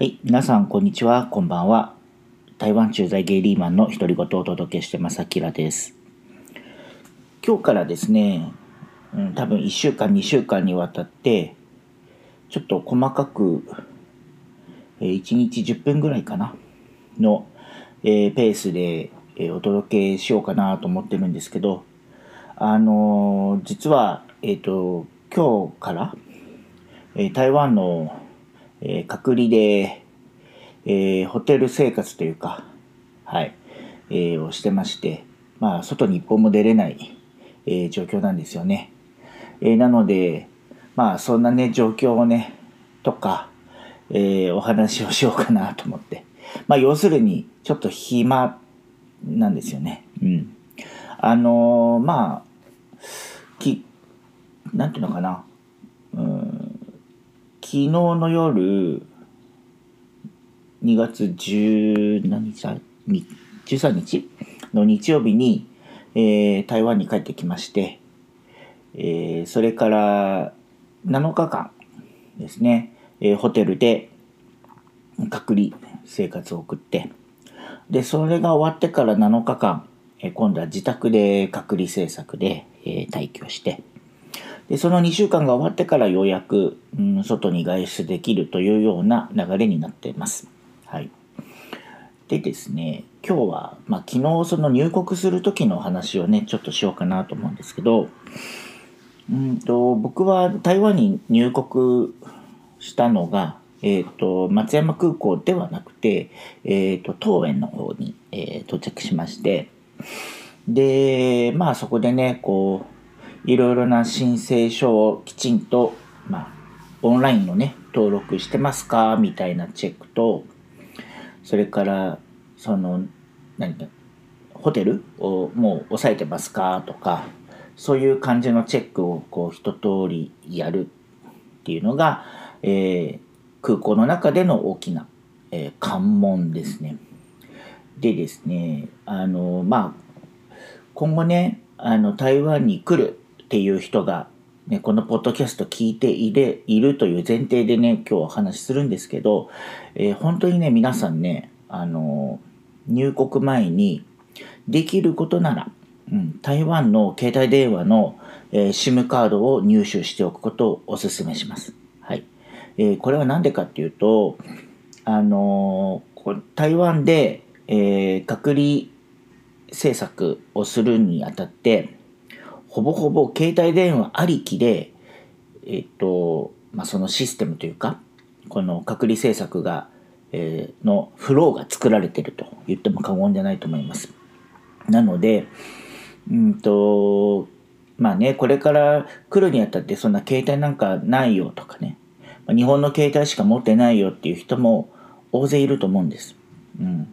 はい、皆さんこんにちは、こんばんは。台湾駐在ゲイリーマンの独り言をお届けしてます、あきらです。今日からですね、うん、多分1週間、2週間にわたって、ちょっと細かく、えー1日10分ぐらいかな、の、えーペースで、えーお届けしようかなと思ってるんですけど、あのー実は、えっ、と、今日から、えー台湾の、えー隔離で、えーホテル生活というか、はい、えーをしてまして、まあ、外に一歩も出れない、えー状況なんですよね。えーなので、まあ、そんなね、状況をね、とか、えーお話をしようかなと思って。まあ、要するに、ちょっと暇なんですよね。うん。あのーまあ、き、なんていうのかな。うん、昨日の夜、2月10何日13日？の日曜日に、えー台湾に帰ってきまして、えーそれから7日間ですね、えーホテルで隔離生活を送ってでそれが終わってから7日間、え今度は自宅で隔離政策で、えー待機をしてでその2週間が終わってからようやく、うん、外に外出できるというような流れになっています。はい、でですね今日は、まあ、昨日その入国する時の話をねちょっとしようかなと思うんですけどうんと僕は台湾に入国したのが、えー、と松山空港ではなくて、えー、と桃園の方に、えー到着しましてでまあそこでねこういろいろな申請書をきちんと、まあ、オンラインのね登録してますか？みたいなチェックとそれからその何だホテルをもう押さえてますか？とかそういう感じのチェックをこう一通りやるっていうのが、えー空港の中での大きな、えー関門ですね。でですねあのまあ今後ねあの台湾に来るっていう人が、ね、このポッドキャスト聞いていれいるという前提でね今日お話しするんですけど、えー本当にね皆さんねあの入国前にできることなら、うん、台湾の携帯電話の、えー SIM カードを入手しておくことをお勧めします。はいえこれは何でかっていうと、あの台湾で、え隔離政策をするにあたってほぼほぼ携帯電話ありきで、えっとまあ、そのシステムというかこの隔離政策が、えーのフローが作られてると言っても過言じゃないと思います。なのでうんとまあねこれから来るにあたってそんな携帯なんかないよとかね日本の携帯しか持ってないよっていう人も大勢いると思うんです。うん、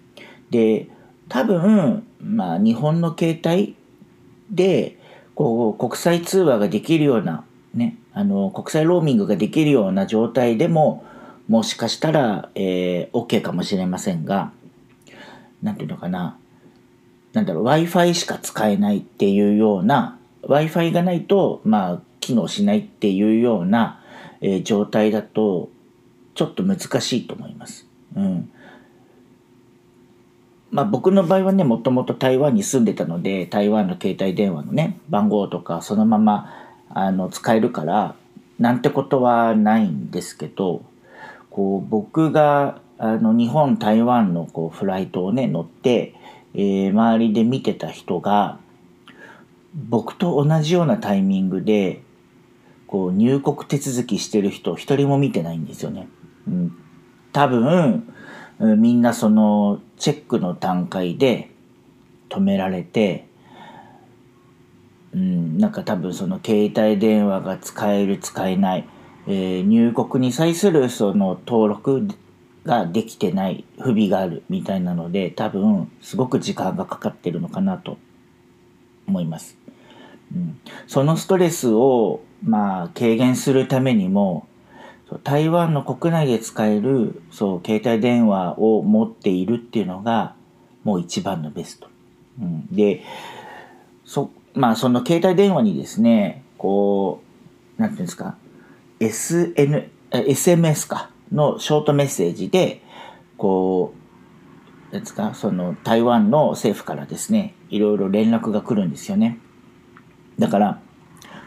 で多分、まあ、日本の携帯でこう国際通話ができるような、ね、あの国際ローミングができるような状態でももしかしたら、えー OK かもしれませんがなんていうのかななんだろう w i f i しか使えないっていうような w i f i がないと、まあ、機能しないっていうような、えー状態だとちょっと難しいと思います。うんまあ、僕の場合はねもともと台湾に住んでたので台湾の携帯電話のね番号とかそのままあの使えるからなんてことはないんですけどこう僕があの日本台湾のこうフライトをね乗って、えー周りで見てた人が僕と同じようなタイミングでこう入国手続きしてる人一人も見てないんですよね。うん、多分みんなそのチェックの段階で止められて、うん、なんか多分その携帯電話が使える使えない、えー入国に際するその登録ができてない不備があるみたいなので多分すごく時間がかかってるのかなと思います。うん、そのストレスをまあ軽減するためにも台湾の国内で使えるそう携帯電話を持っているっていうのがもう一番のベスト。うん、でそまあその携帯電話にですねこうなんていうんですか SN SMS かのショートメッセージで、こうなん、ですか、その台湾の政府からですね、いろいろ連絡が来るんですよね。だから、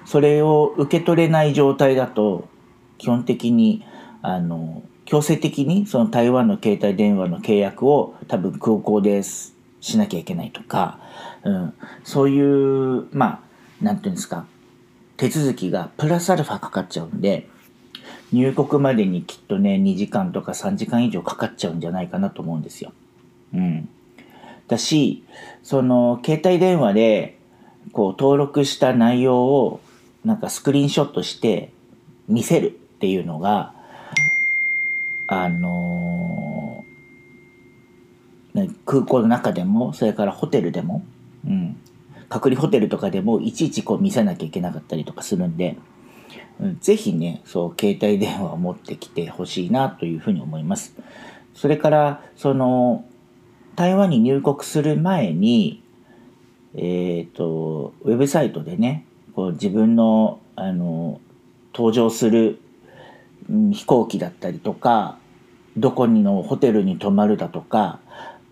それを受け取れない状態だと、基本的に、あの、強制的にその台湾の携帯電話の契約を多分空港ですしなきゃいけないとか、うん、そういう、まあ、なんていうんですか、手続きがプラスアルファかかっちゃうんで、入国までにきっとね、2時間とか3時間以上かかっちゃうんじゃないかなと思うんですよ。うん。だし、その、携帯電話で、こう、登録した内容を、なんかスクリーンショットして見せるっていうのが、あのー、空港の中でも、それからホテルでも、うん、隔離ホテルとかでもいちいちこう見せなきゃいけなかったりとかするんで、うん、ぜひね、そう、携帯電話を持ってきてほしいなというふうに思います。それから、その、台湾に入国する前に、えっ、ー、と、ウェブサイトでね、こう自分の、あの、登場する、飛行機だったりとか、どこにのホテルに泊まるだとか、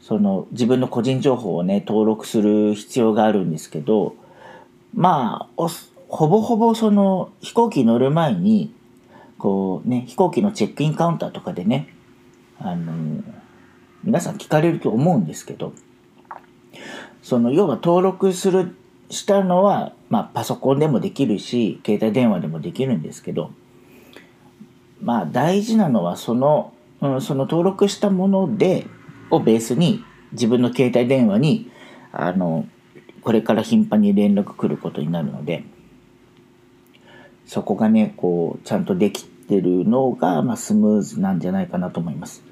その自分の個人情報をね、登録する必要があるんですけど、まあ、ほぼほぼその飛行機乗る前に、こうね、飛行機のチェックインカウンターとかでね、あの、皆さん聞かれると思うんですけど、その要は登録する、したのは、まあパソコンでもできるし、携帯電話でもできるんですけど、まあ大事なのはその、うん、その登録したもので、をベースに自分の携帯電話にあのこれから頻繁に連絡来ることになるのでそこがねこうちゃんとできてるのが、まあ、スムーズなんじゃないかなと思います。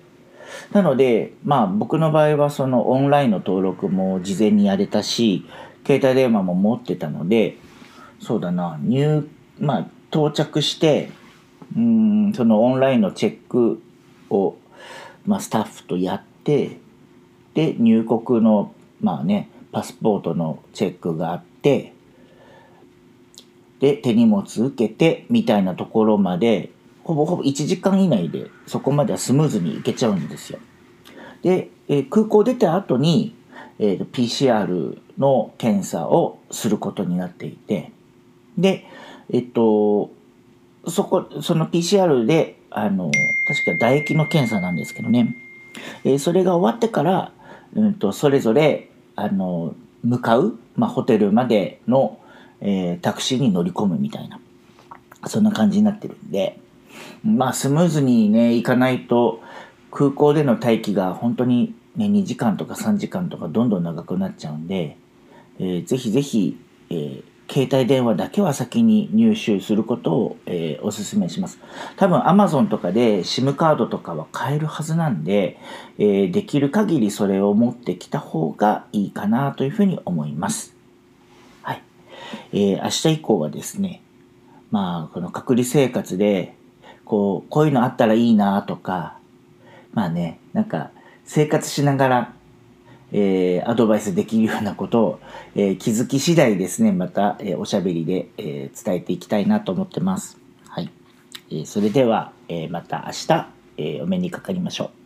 なのでまあ僕の場合はそのオンラインの登録も事前にやれたし携帯電話も持ってたのでそうだな入まあ到着してうんそのオンラインのチェックを、まあ、スタッフとやってで入国のまあねパスポートのチェックがあってで手荷物受けてみたいなところまでほぼほぼ1時間以内でそこまではスムーズに行けちゃうんですよ。で、えー、空港出た後に、えー、PCR の検査をすることになっていてでえっとそこその PCR であの確か唾液の検査なんですけどね。えー、それが終わってから、うんと、それぞれ、あの、向かう、まあ、ホテルまでの、えー、タクシーに乗り込むみたいな、そんな感じになってるんで、まあ、スムーズにね、行かないと、空港での待機が本当にね、2時間とか3時間とかどんどん長くなっちゃうんで、えー、ぜひぜひ、えー、携帯電話だけは先に入手することを、えー、お勧めします。多分 Amazon とかで SIM カードとかは買えるはずなんで、えー、できる限りそれを持ってきた方がいいかなというふうに思います。はい。えー、明日以降はですね、まあ、この隔離生活で、こう、こういうのあったらいいなとか、まあね、なんか、生活しながらえー、アドバイスできるようなことを、えー、気づき次第ですね、また、えー、おしゃべりで、え伝えていきたいなと思ってます。はい。えそれでは、えまた明日、えお目にかかりましょう。